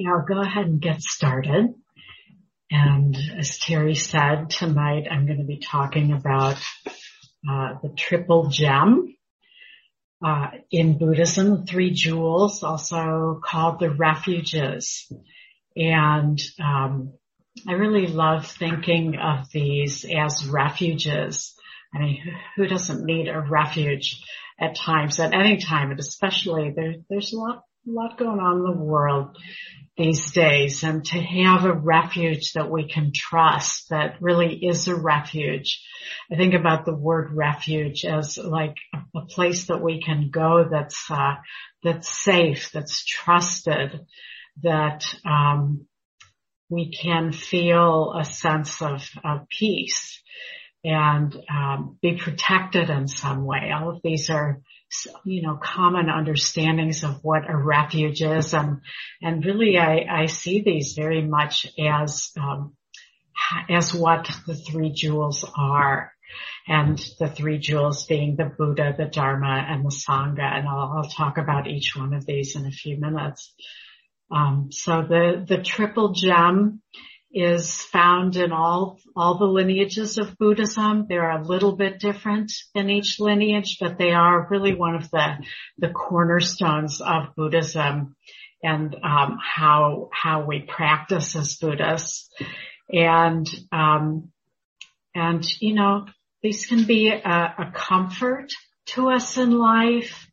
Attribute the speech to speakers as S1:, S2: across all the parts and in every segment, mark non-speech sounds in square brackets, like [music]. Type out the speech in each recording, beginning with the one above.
S1: Yeah, I'll go ahead and get started. And as Terry said, tonight I'm going to be talking about uh, the triple gem. Uh, in Buddhism, three jewels, also called the refuges. And um, I really love thinking of these as refuges. I mean, who doesn't need a refuge at times, at any time, and especially there, there's a lot, a lot going on in the world these days and to have a refuge that we can trust that really is a refuge. I think about the word refuge as like a place that we can go that's, uh, that's safe, that's trusted, that, um, we can feel a sense of, of peace and um, be protected in some way. All of these are you know, common understandings of what a refuge is. And, and really I, I see these very much as, um, as what the three jewels are. And the three jewels being the Buddha, the Dharma, and the Sangha. And I'll, I'll talk about each one of these in a few minutes. Um, so the, the triple gem is found in all, all the lineages of Buddhism. They're a little bit different in each lineage, but they are really one of the, the cornerstones of Buddhism and, um, how, how we practice as Buddhists. And, um, and, you know, these can be a, a comfort to us in life.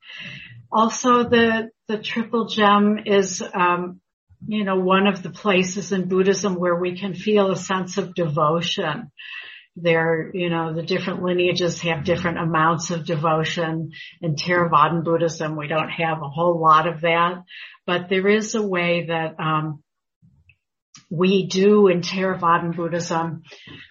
S1: Also, the, the triple gem is, um, you know, one of the places in Buddhism where we can feel a sense of devotion. There, you know, the different lineages have different amounts of devotion. In Theravadan Buddhism, we don't have a whole lot of that, but there is a way that, um, we do in Theravadan Buddhism,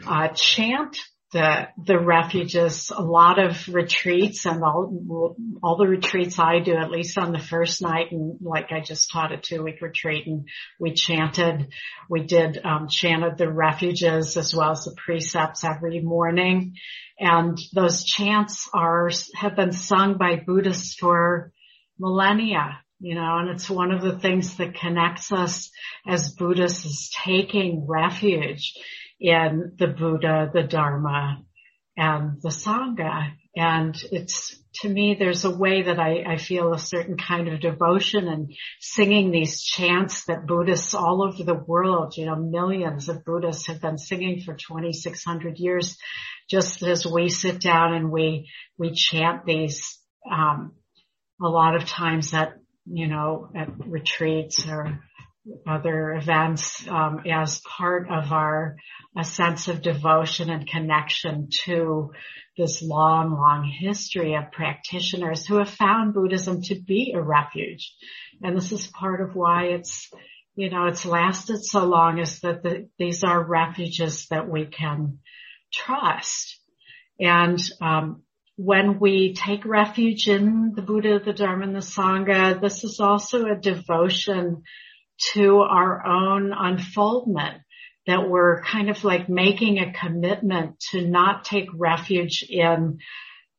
S1: uh, chant the the refuges, a lot of retreats and all all the retreats I do, at least on the first night, and like I just taught a two week retreat, and we chanted, we did um, chanted the refuges as well as the precepts every morning, and those chants are have been sung by Buddhists for millennia you know, and it's one of the things that connects us as Buddhists is taking refuge in the Buddha, the Dharma, and the Sangha. And it's, to me, there's a way that I, I feel a certain kind of devotion and singing these chants that Buddhists all over the world, you know, millions of Buddhists have been singing for 2600 years, just as we sit down and we, we chant these, um, a lot of times at, you know, at retreats or other events um, as part of our a sense of devotion and connection to this long, long history of practitioners who have found Buddhism to be a refuge. And this is part of why it's, you know, it's lasted so long is that the, these are refuges that we can trust. And, um, when we take refuge in the Buddha, the Dharma, and the Sangha, this is also a devotion to our own unfoldment that we're kind of like making a commitment to not take refuge in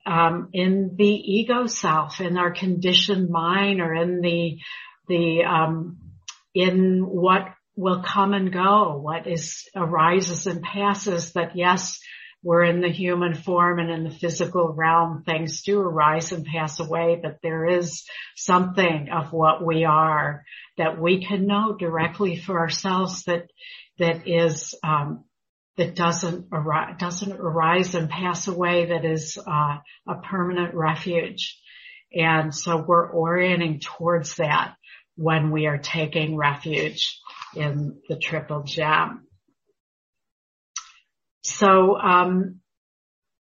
S1: um, in the ego self, in our conditioned mind, or in the the um, in what will come and go, what is arises and passes. That yes, we're in the human form and in the physical realm, things do arise and pass away, but there is something of what we are that we can know directly for ourselves that, that is, um, that doesn't arise, doesn't arise and pass away, that is, uh, a permanent refuge. And so we're orienting towards that when we are taking refuge in the triple gem. So, um,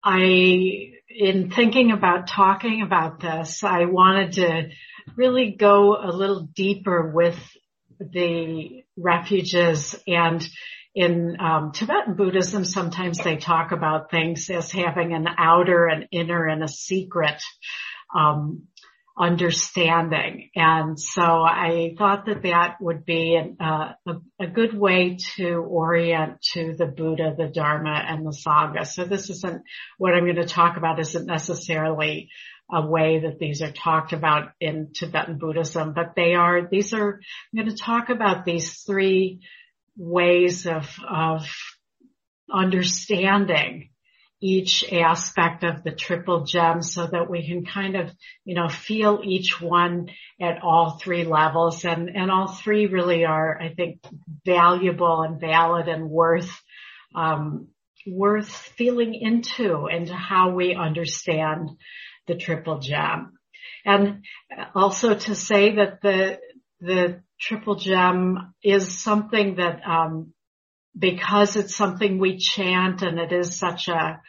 S1: I, in thinking about talking about this, I wanted to really go a little deeper with the refuges and in um, Tibetan Buddhism, sometimes they talk about things as having an outer, an inner, and a secret. Um, understanding. And so I thought that that would be an, uh, a, a, good way to orient to the Buddha, the Dharma, and the Sangha. So this isn't what I'm going to talk about isn't necessarily a way that these are talked about in Tibetan Buddhism, but they are, these are, I'm going to talk about these three ways of, of understanding each aspect of the triple gem so that we can kind of, you know, feel each one at all three levels and, and all three really are, I think, valuable and valid and worth, um, worth feeling into, into how we understand the triple gem. And also to say that the, the triple gem is something that, um, because it's something we chant and it is such a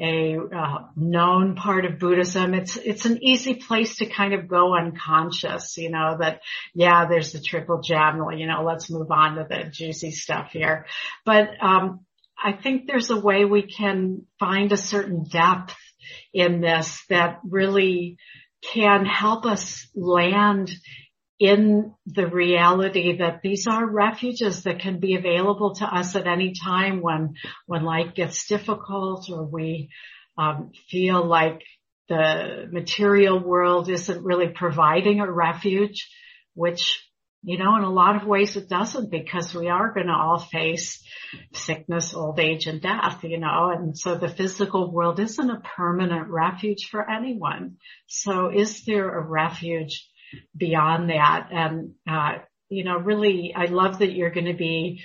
S1: a uh, known part of Buddhism. It's it's an easy place to kind of go unconscious, you know, that yeah, there's the triple gem. You know, let's move on to the juicy stuff here. But um, I think there's a way we can find a certain depth in this that really can help us land in the reality that these are refuges that can be available to us at any time when when life gets difficult or we um, feel like the material world isn't really providing a refuge, which you know, in a lot of ways it doesn't because we are going to all face sickness, old age and death, you know, and so the physical world isn't a permanent refuge for anyone. So is there a refuge beyond that. And, uh, you know, really, I love that you're going to be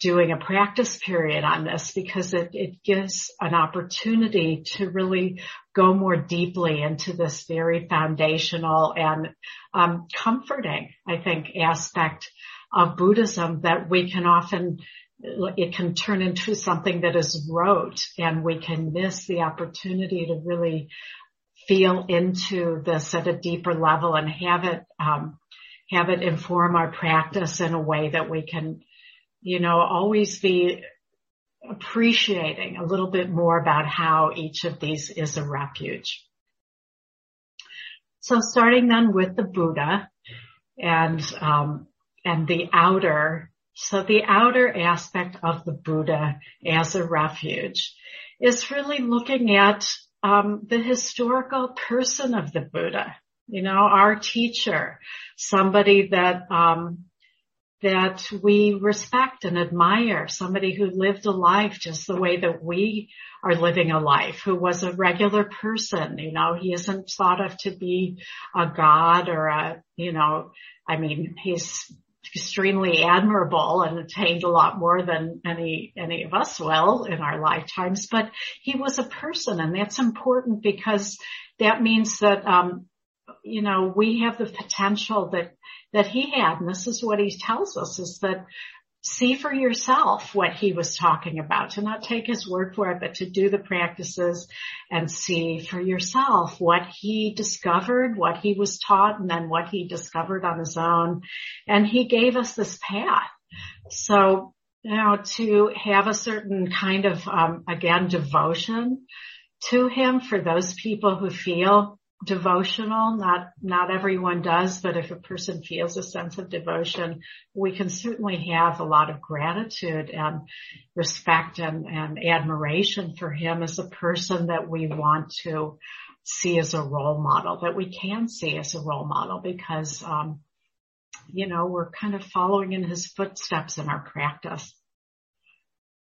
S1: doing a practice period on this because it, it gives an opportunity to really go more deeply into this very foundational and um, comforting, I think, aspect of Buddhism that we can often it can turn into something that is rote and we can miss the opportunity to really feel into this at a deeper level and have it, um, have it inform our practice in a way that we can, you know, always be appreciating a little bit more about how each of these is a refuge. So starting then with the Buddha and, um, and the outer, so the outer aspect of the Buddha as a refuge is really looking at um, the historical person of the Buddha, you know, our teacher, somebody that, um, that we respect and admire, somebody who lived a life just the way that we are living a life, who was a regular person, you know, he isn't thought of to be a god or a, you know, I mean, he's extremely admirable and attained a lot more than any, any of us will in our lifetimes, but he was a person and that's important because that means that, um, you know, we have the potential that, that he had. And this is what he tells us is that see for yourself what he was talking about, to not take his word for it, but to do the practices and see for yourself what he discovered, what he was taught, and then what he discovered on his own. And he gave us this path. So, you know, to have a certain kind of, um, again, devotion to him for those people who feel devotional. Not, not everyone does, but if a person feels a sense of devotion, we can certainly have a lot of gratitude and respect and, and admiration for him as a person that we want to see as a role model, that we can see as a role model because, um, you know, we're kind of following in his footsteps in our practice.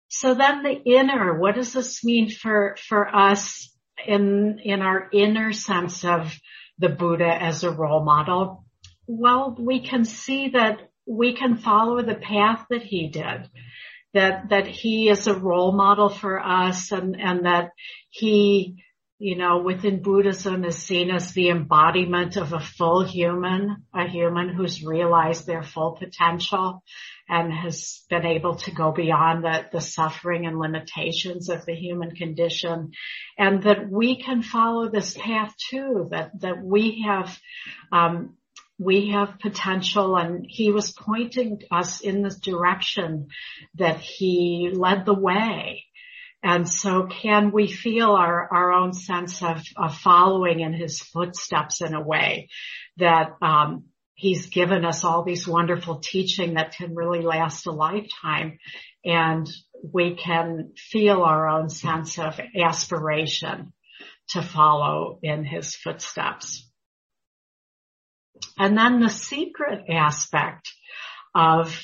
S1: So then the inner, what does this mean for, for us in, in our inner sense of the Buddha as a role model? Well, we can see that we can follow the path that he did. That, that he is a role model for us and, and that he, you know, within Buddhism is seen as the embodiment of a full human, a human who's realized their full potential and has been able to go beyond the, the suffering and limitations of the human condition and that we can follow this path too, that, that we have, um, we have potential and he was pointing us in this direction that he led the way. And so can we feel our, our own sense of, of following in his footsteps in a way that, um, he's given us all these wonderful teaching that can really last a lifetime and we can feel our own sense of aspiration to follow in his footsteps. And then the secret aspect of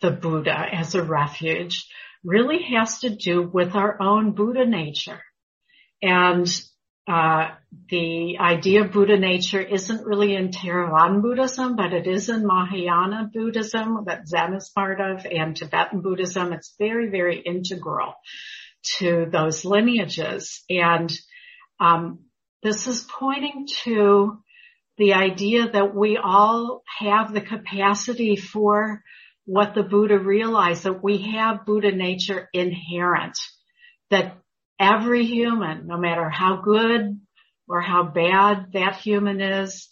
S1: the Buddha as a refuge really has to do with our own Buddha nature. And uh, the idea of Buddha nature isn't really in Theravada Buddhism, but it is in Mahayana Buddhism that Zen is part of and Tibetan Buddhism. It's very, very integral to those lineages. And um, this is pointing to the idea that we all have the capacity for what the Buddha realized, that we have Buddha nature inherent, that every human, no matter how good or how bad that human is,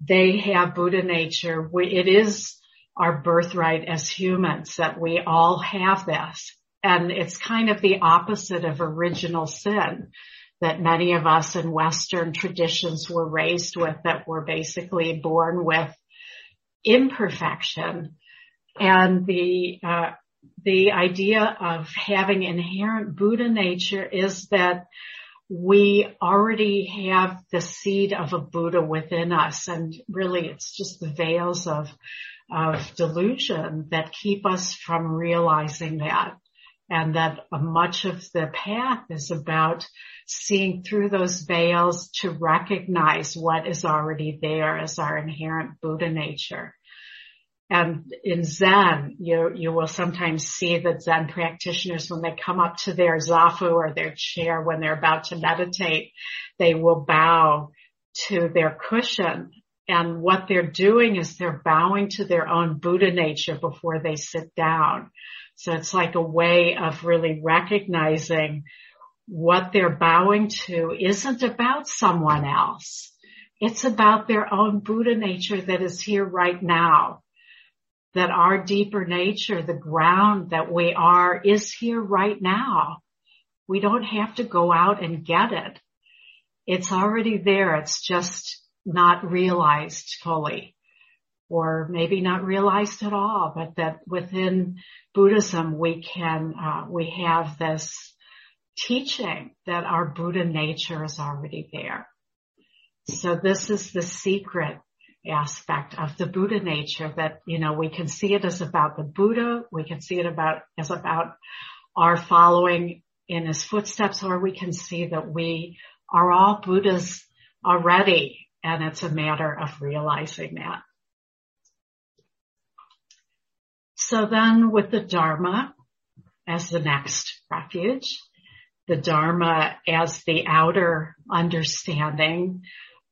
S1: they have Buddha nature. We, it is our birthright as humans that we all have this. And it's kind of the opposite of original sin that many of us in Western traditions were raised with that were basically born with imperfection. And the, uh, the idea of having inherent Buddha nature is that we already have the seed of a Buddha within us. And really it's just the veils of, of delusion that keep us from realizing that and that much of the path is about seeing through those veils to recognize what is already there as our inherent Buddha nature. And in Zen, you, you will sometimes see that Zen practitioners, when they come up to their zafu or their chair when they're about to meditate, they will bow to their cushion. And what they're doing is they're bowing to their own Buddha nature before they sit down. So it's like a way of really recognizing what they're bowing to isn't about someone else. It's about their own Buddha nature that is here right now. That our deeper nature, the ground that we are is here right now. We don't have to go out and get it. It's already there. It's just not realized fully or maybe not realized at all, but that within Buddhism we can, uh, we have this teaching that our Buddha nature is already there. So this is the secret aspect of the Buddha nature that, you know, we can see it as about the Buddha, we can see it about, as about our following in his footsteps, or we can see that we are all Buddhas already, and it's a matter of realizing that. So then with the Dharma as the next refuge, the Dharma as the outer understanding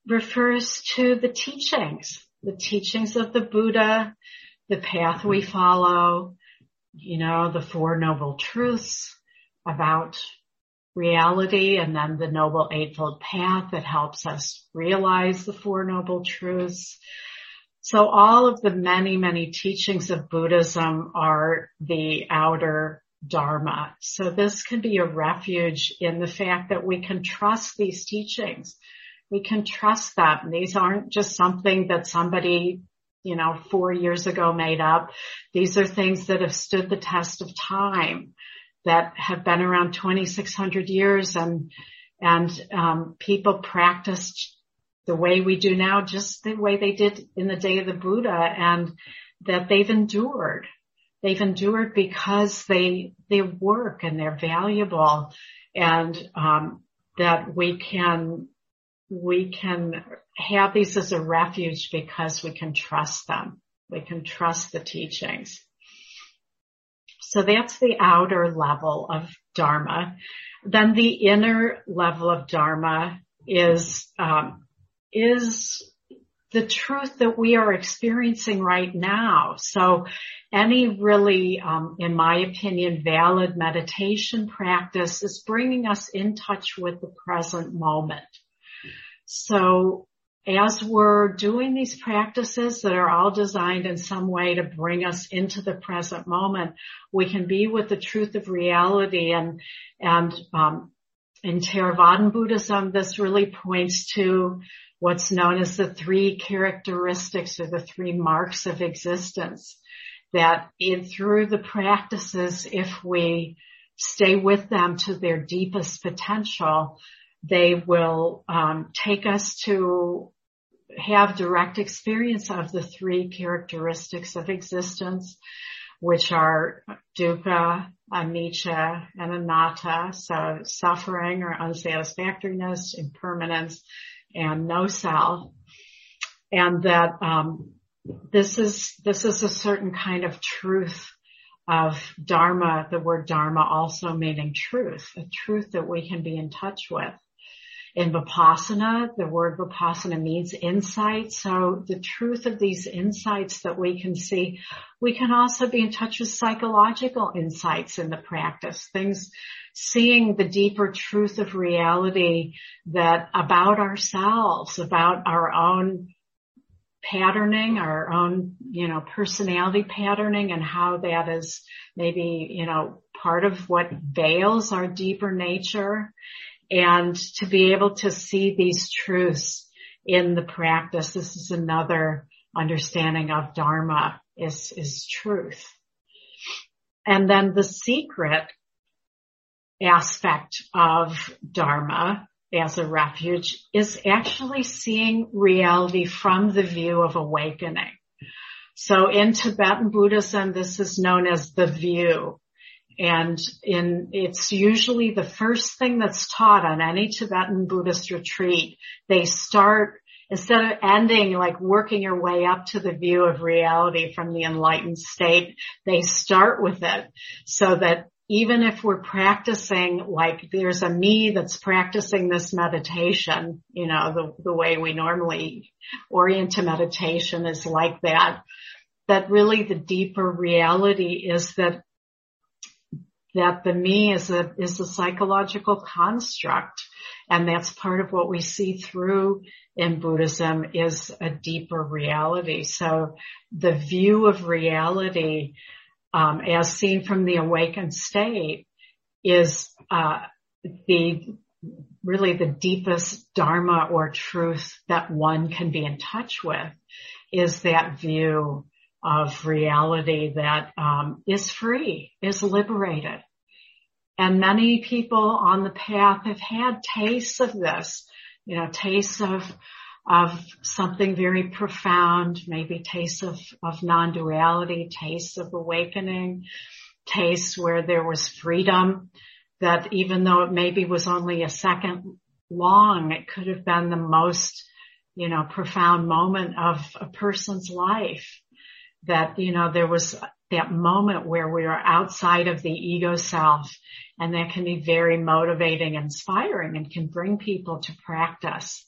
S1: refers to the teachings, the teachings of the Buddha, the path we follow, you know, the Four Noble Truths about reality and then the Noble Eightfold Path that helps us realize the Four Noble Truths. So all of the many, many teachings of Buddhism are the outer Dharma. So this can be a refuge in the fact that we can trust these teachings. We can trust them. These aren't just something that somebody, you know, four years ago made up. These are things that have stood the test of time that have been around 2600 years and, and, um, people practiced the way we do now, just the way they did in the day of the Buddha and that they've endured. They've endured because they, they work and they're valuable and, um, that we can, we can have these as a refuge because we can trust them. We can trust the teachings. So that's the outer level of Dharma. Then the inner level of Dharma is um, is the truth that we are experiencing right now. So any really, um, in my opinion, valid meditation practice is bringing us in touch with the present moment. So as we're doing these practices that are all designed in some way to bring us into the present moment, we can be with the truth of reality and, and, um, in Theravadan Buddhism, this really points to what's known as the three characteristics or the three marks of existence. That in through the practices, if we stay with them to their deepest potential, they will um, take us to have direct experience of the three characteristics of existence, which are dukkha, anicca, and anatta. So suffering or unsatisfactoriness, impermanence, and no self. And that um, this is this is a certain kind of truth of dharma. The word dharma also meaning truth, a truth that we can be in touch with in Vipassana, the word Vipassana means insight. So the truth of these insights that we can see, we can also be in touch with psychological insights in the practice, things, seeing the deeper truth of reality that about ourselves, about our own patterning, our own, you know, personality patterning and how that is maybe, you know, part of what veils our deeper nature and to be able to see these truths in the practice. This is another understanding of Dharma is, is truth. And then the secret aspect of Dharma as a refuge is actually seeing reality from the view of awakening. So in Tibetan Buddhism, this is known as the view. And in, it's usually the first thing that's taught on any Tibetan Buddhist retreat. They start, instead of ending, like working your way up to the view of reality from the enlightened state, they start with it so that even if we're practicing, like there's a me that's practicing this meditation, you know, the, the way we normally orient to meditation is like that, that really the deeper reality is that that the me is a, is a psychological construct. And that's part of what we see through in Buddhism is a deeper reality. So the view of reality, um, as seen from the awakened state is, uh, the, really the deepest dharma or truth that one can be in touch with is that view of reality that um, is free, is liberated. And many people on the path have had tastes of this, you know, tastes of of something very profound, maybe tastes of, of non-duality, tastes of awakening, tastes where there was freedom that even though it maybe was only a second long, it could have been the most, you know, profound moment of a person's life that, you know, there was that moment where we are outside of the ego self and that can be very motivating, inspiring and can bring people to practice.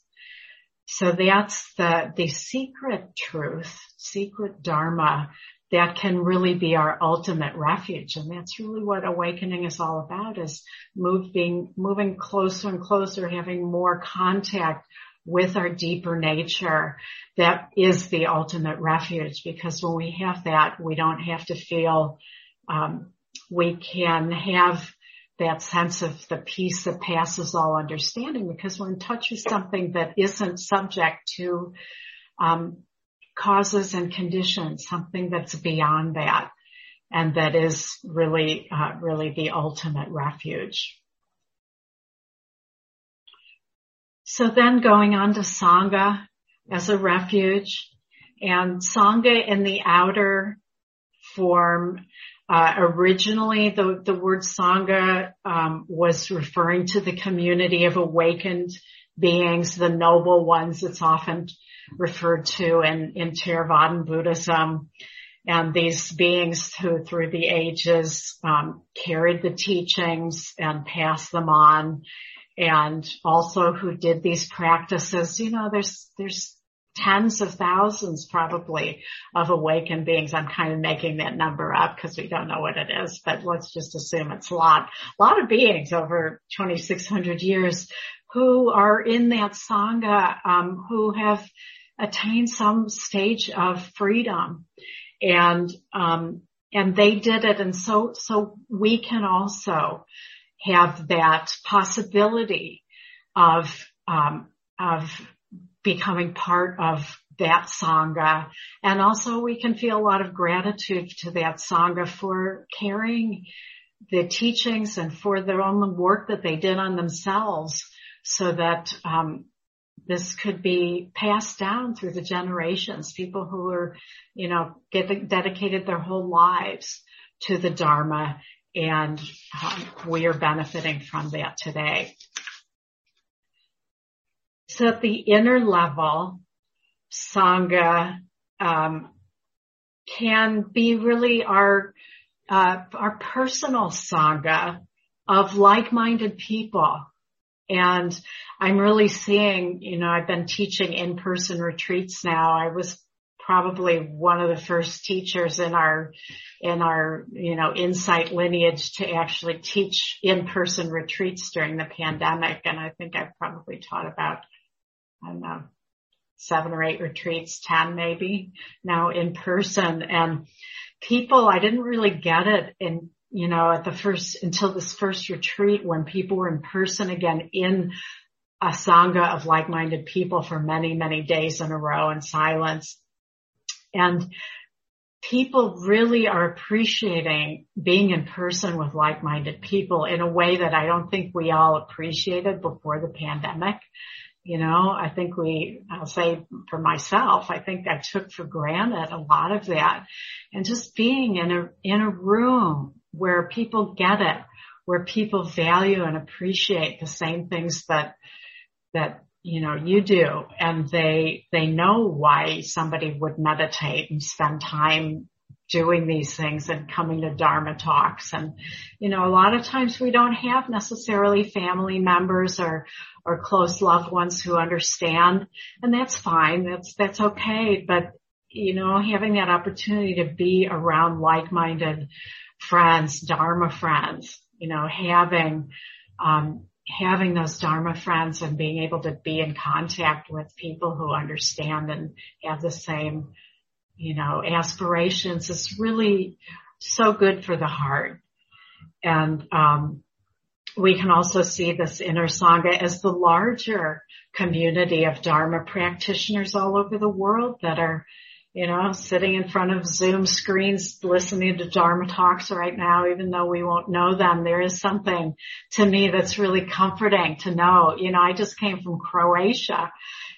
S1: So that's the, the secret truth, secret dharma that can really be our ultimate refuge. And that's really what awakening is all about is moving, moving closer and closer, having more contact with our deeper nature that is the ultimate refuge because when we have that we don't have to feel um, we can have that sense of the peace that passes all understanding because we're in touch with something that isn't subject to um, causes and conditions something that's beyond that and that is really uh, really the ultimate refuge So then going on to Sangha as a refuge and Sangha in the outer form. Uh, originally the, the word Sangha um, was referring to the community of awakened beings, the noble ones it's often referred to in, in Theravadan Buddhism. And these beings who through the ages um, carried the teachings and passed them on and also who did these practices. You know, there's, there's tens of thousands probably of awakened beings. I'm kind of making that number up because we don't know what it is, but let's just assume it's a lot, a lot of beings over 2600 years who are in that Sangha, um, who have attained some stage of freedom and, um, and they did it. And so, so we can also have that possibility of um, of becoming part of that sangha, and also we can feel a lot of gratitude to that sangha for carrying the teachings and for their own work that they did on themselves so that um, this could be passed down through the generations. People who are, you know, get dedicated their whole lives to the Dharma, and um, we are benefiting from that today. So at the inner level, Sangha um, can be really our uh, our personal Sangha of like-minded people. And I'm really seeing, you know, I've been teaching in-person retreats now. I was probably one of the first teachers in our, in our, you know, insight lineage to actually teach in-person retreats during the pandemic. And I think I've probably taught about, I don't know, seven or eight retreats, 10 maybe now in person and people, I didn't really get it in, you know, at the first, until this first retreat when people were in person again in a sangha of like-minded people for many, many days in a row in silence. And people really are appreciating being in person with like-minded people in a way that I don't think we all appreciated before the pandemic. You know, I think we, I'll say for myself, I think I took for granted a lot of that and just being in a, in a room where people get it, where people value and appreciate the same things that, that, you know, you do and they, they know why somebody would meditate and spend time doing these things and coming to Dharma talks. And, you know, a lot of times we don't have necessarily family members or, or close loved ones who understand and that's fine. That's, that's okay. But, you know, having that opportunity to be around like-minded friends, Dharma friends, you know, having, um, having those Dharma friends and being able to be in contact with people who understand and have the same you know, aspirations is really so good for the heart. And, um, we can also see this inner Sangha as the larger community of Dharma practitioners all over the world that are, you know, sitting in front of Zoom screens listening to Dharma talks right now, even though we won't know them. There is something to me that's really comforting to know. You know, I just came from Croatia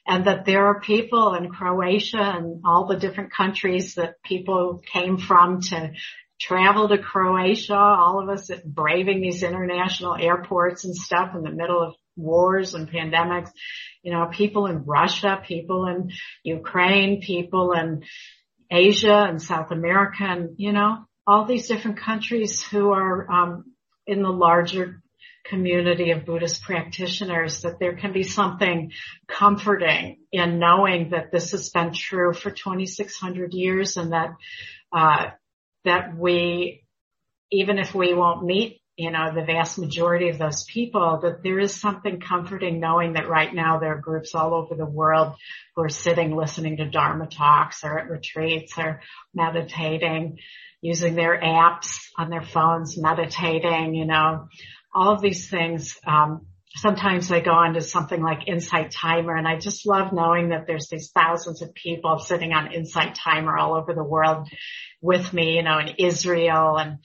S1: and that there are people in Croatia and all the different countries that people came from to travel to Croatia, all of us braving these international airports and stuff in the middle of wars and pandemics, you know, people in Russia, people in Ukraine, people in Asia and South America and, you know, all these different countries who are, um, in the larger community of Buddhist practitioners that there can be something comforting in knowing that this has been true for 2600 years and that, uh, that we, even if we won't meet, you know, the vast majority of those people, that there is something comforting knowing that right now there are groups all over the world who are sitting listening to Dharma talks or at retreats or meditating, using their apps on their phones, meditating, you know, all of these things. Um, sometimes I go onto something like Insight Timer and I just love knowing that there's these thousands of people sitting on Insight Timer all over the world with me, you know, in Israel and,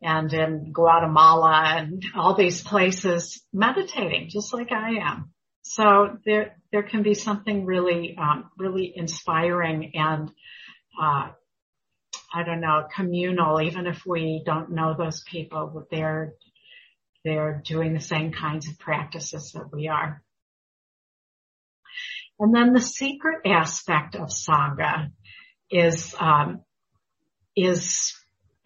S1: and in Guatemala and all these places meditating just like I am. So there, there can be something really, um, really inspiring and, uh, I don't know, communal, even if we don't know those people, they're they're doing the same kinds of practices that we are. And then the secret aspect of Sangha is, um, is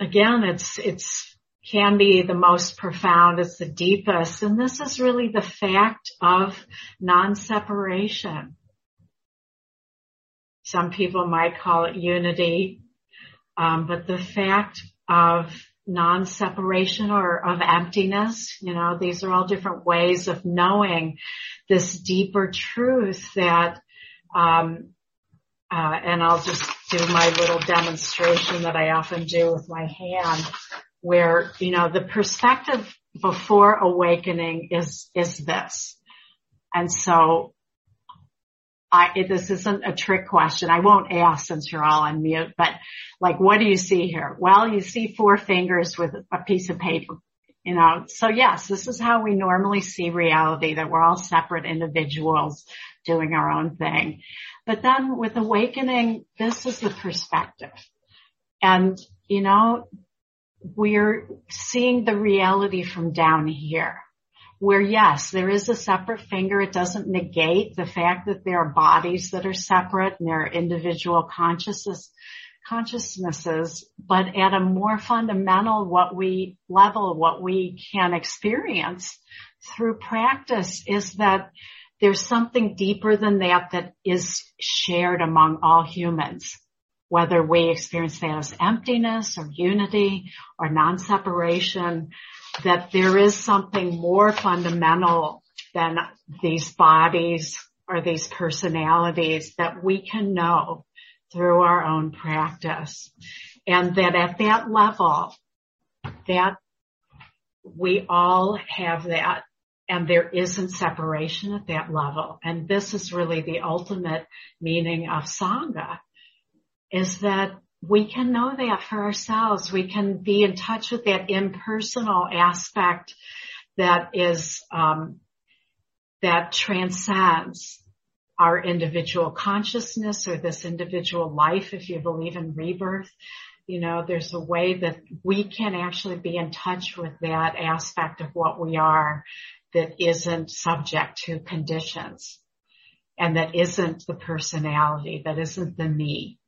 S1: again, it's, it's can be the most profound, it's the deepest, and this is really the fact of non-separation. Some people might call it unity, um, but the fact of non-separation or of emptiness. You know, these are all different ways of knowing this deeper truth that, um, uh, and I'll just do my little demonstration that I often do with my hand where, you know, the perspective before awakening is, is this. And so I, this isn't a trick question. I won't ask since you're all on mute, but like, what do you see here? Well, you see four fingers with a piece of paper You know, so yes, this is how we normally see reality, that we're all separate individuals doing our own thing. But then with awakening, this is the perspective. And, you know, we're seeing the reality from down here where yes, there is a separate finger. It doesn't negate the fact that there are bodies that are separate and there are individual consciousness, consciousnesses, but at a more fundamental what we level, what we can experience through practice is that there's something deeper than that that is shared among all humans. Whether we experience that as emptiness or unity or non-separation, that there is something more fundamental than these bodies or these personalities that we can know through our own practice. And that at that level, that we all have that and there isn't separation at that level. And this is really the ultimate meaning of Sangha is that we can know that for ourselves. We can be in touch with that impersonal aspect that is, um, that transcends our individual consciousness or this individual life, if you believe in rebirth, you know, there's a way that we can actually be in touch with that aspect of what we are that isn't subject to conditions and that isn't the personality, that isn't the me.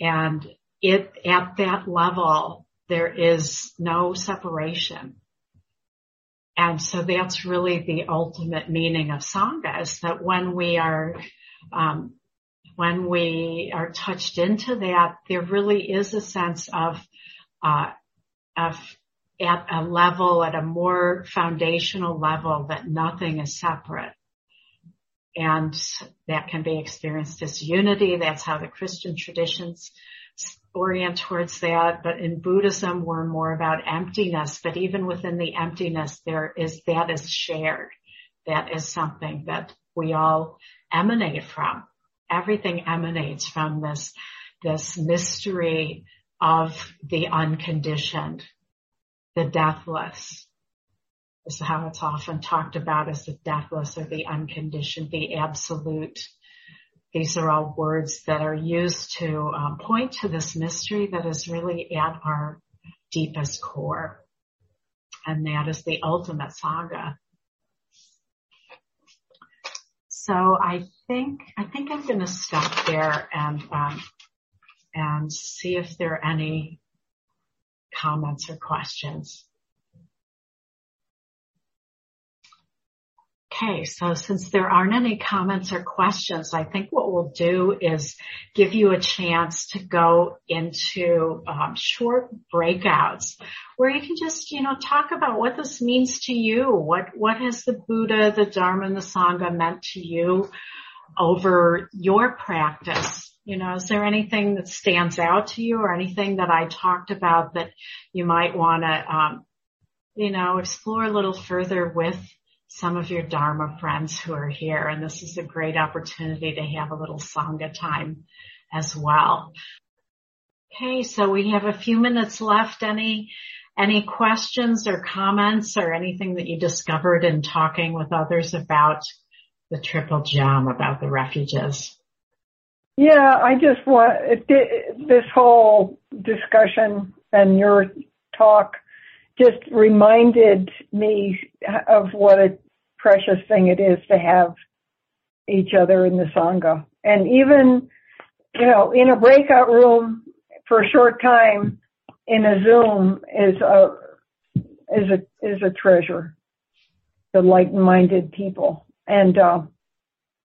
S1: And it, at that level, there is no separation. And so that's really the ultimate meaning of Sangha is that when we are, um, when we are touched into that, there really is a sense of, uh, of at a level, at a more foundational level that nothing is separate. And that can be experienced as unity. That's how the Christian traditions orient towards that. But in Buddhism, we're more about emptiness. But even within the emptiness, there is, that is shared. That is something that we all emanate from. Everything emanates from this, this mystery of the unconditioned, the deathless. Is how it's often talked about as the deathless or the unconditioned, the absolute. These are all words that are used to um, point to this mystery that is really at our deepest core. And that is the ultimate Sangha. So I think, I think I'm going to stop there and, um, and see if there are any comments or questions. Okay, so since there aren't any comments or questions, I think what we'll do is give you a chance to go into um, short breakouts where you can just, you know, talk about what this means to you. What what has the Buddha, the Dharma, and the Sangha meant to you over your practice? You know, is there anything that stands out to you or anything that I talked about that you might want to, um, you know, explore a little further with some of your Dharma friends who are here. And this is a great opportunity to have a little Sangha time as well. Okay, so we have a few minutes left. Any, any questions or comments or anything that you discovered in talking with others about the triple gem, about the refuges?
S2: Yeah, I just want this whole discussion and your talk just reminded me of what a precious thing it is to have each other in the Sangha. And even, you know, in a breakout room for a short time in a Zoom is a, is a, is a treasure. The like-minded people. And, uh,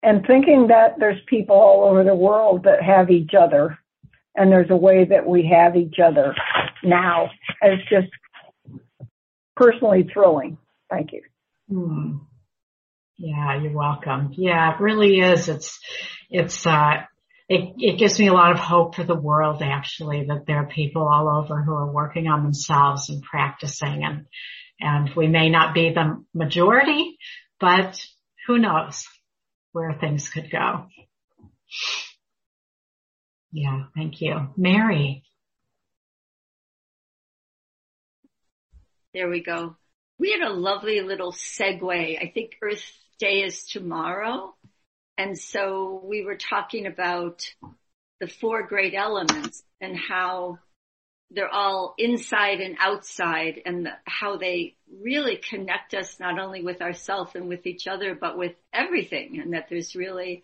S2: and thinking that there's people all over the world that have each other and there's a way that we have each other now is just personally thrilling. Thank you.
S1: Hmm. Yeah, you're welcome. Yeah, it really is. It's, it's, uh, it, it gives me a lot of hope for the world actually that there are people all over who are working on themselves and practicing and, and we may not be the majority, but who knows? where things could go. Yeah, thank you. Mary.
S3: There we go. We had a lovely little segue. I think Earth Day is tomorrow. And so we were talking about the four great elements and how they're all inside and outside and how they really connect us not only with ourselves and with each other, but with everything and that there's really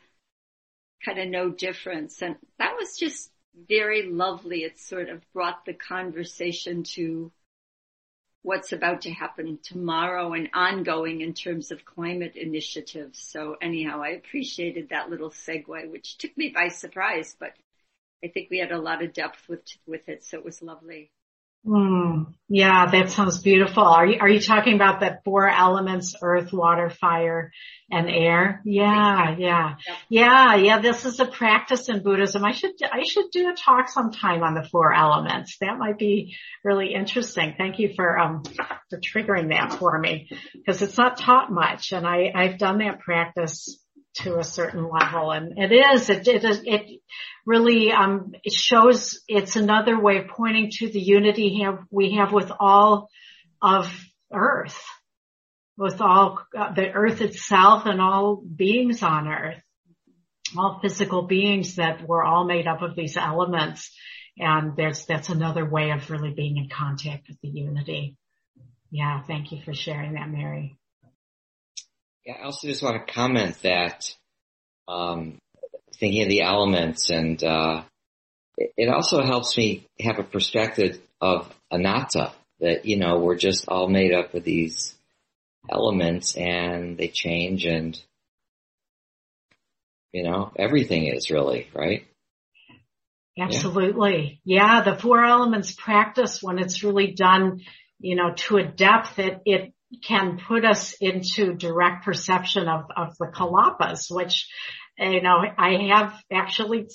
S3: kind of no difference. And that was just very lovely. It sort of brought the conversation to what's about to happen tomorrow and ongoing in terms of climate initiatives. So anyhow, I appreciated that little segue, which took me by surprise, but I think we had a lot of depth with with it, so it was lovely.
S1: Mm, yeah, that sounds beautiful. Are you are you talking about the four elements: earth, water, fire, and air? Yeah, yeah, yeah, yeah. This is a practice in Buddhism. I should I should do a talk sometime on the four elements. That might be really interesting. Thank you for um for triggering that for me because it's not taught much, and I I've done that practice to a certain level. And it is, it, it, it really, um, it shows it's another way pointing to the unity have, we have with all of earth, with all uh, the earth itself and all beings on earth, all physical beings that we're all made up of these elements. And there's, that's another way of really being in contact with the unity. Yeah. Thank you for sharing that, Mary.
S4: Yeah, I also just want to comment that um, thinking of the elements and uh, it, also helps me have a perspective of anatta that you know we're just all made up of these elements and they change and you know everything is really right
S1: absolutely yeah. yeah the four elements practice when it's really done you know to a depth that it can put us into direct perception of, of the Kalapas, which, you know, I have actually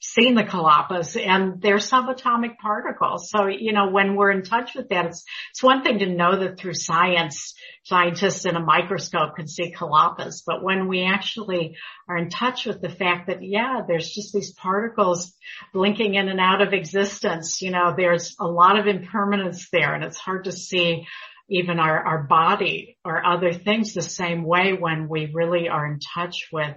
S1: seen the Kalapas and they're subatomic particles. So, you know, when we're in touch with that, it's, it's one thing to know that through science, scientists in a microscope can see Kalapas, but when we actually are in touch with the fact that, yeah, there's just these particles blinking in and out of existence, you know, there's a lot of impermanence there and it's hard to see even our, our body or other things the same way when we really are in touch with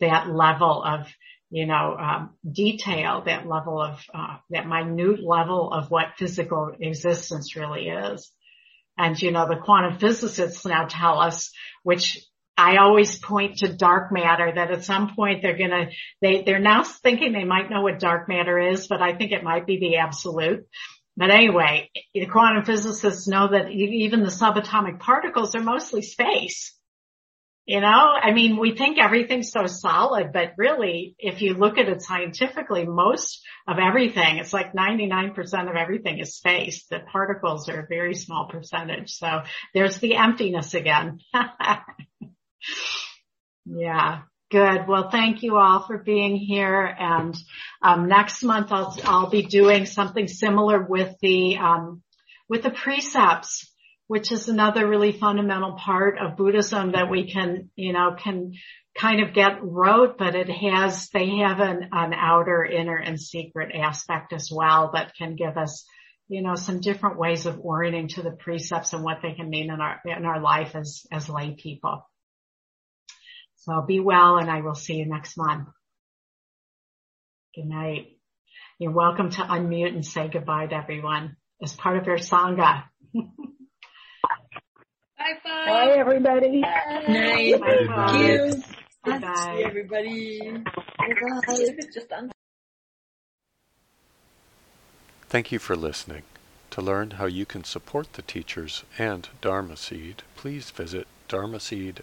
S1: that level of, you know, um, detail, that level of, uh, that minute level of what physical existence really is. And, you know, the quantum physicists now tell us, which I always point to dark matter that at some point they're gonna, they, they're now thinking they might know what dark matter is, but I think it might be the absolute. But anyway, the quantum physicists know that even the subatomic particles are mostly space. You know, I mean, we think everything's so solid, but really, if you look at it scientifically, most of everything, it's like 99% of everything is space. The particles are a very small percentage. So there's the emptiness again. [laughs] yeah. Good. Well, thank you all for being here. And um, next month, I'll I'll be doing something similar with the um, with the precepts, which is another really fundamental part of Buddhism that we can you know can kind of get rote, but it has they have an, an outer, inner, and secret aspect as well that can give us you know some different ways of orienting to the precepts and what they can mean in our in our life as as lay people. So be well and I will see you next month. Good night. You're welcome to unmute and say goodbye to everyone as part of your Sangha. [laughs]
S3: bye bye.
S2: Bye everybody.
S3: Bye. Night. Bye.
S1: Thank you. Bye.
S3: everybody. Bye.
S5: Thank you for listening. To learn how you can support the teachers and Dharma Seed, please visit dharmaseed.org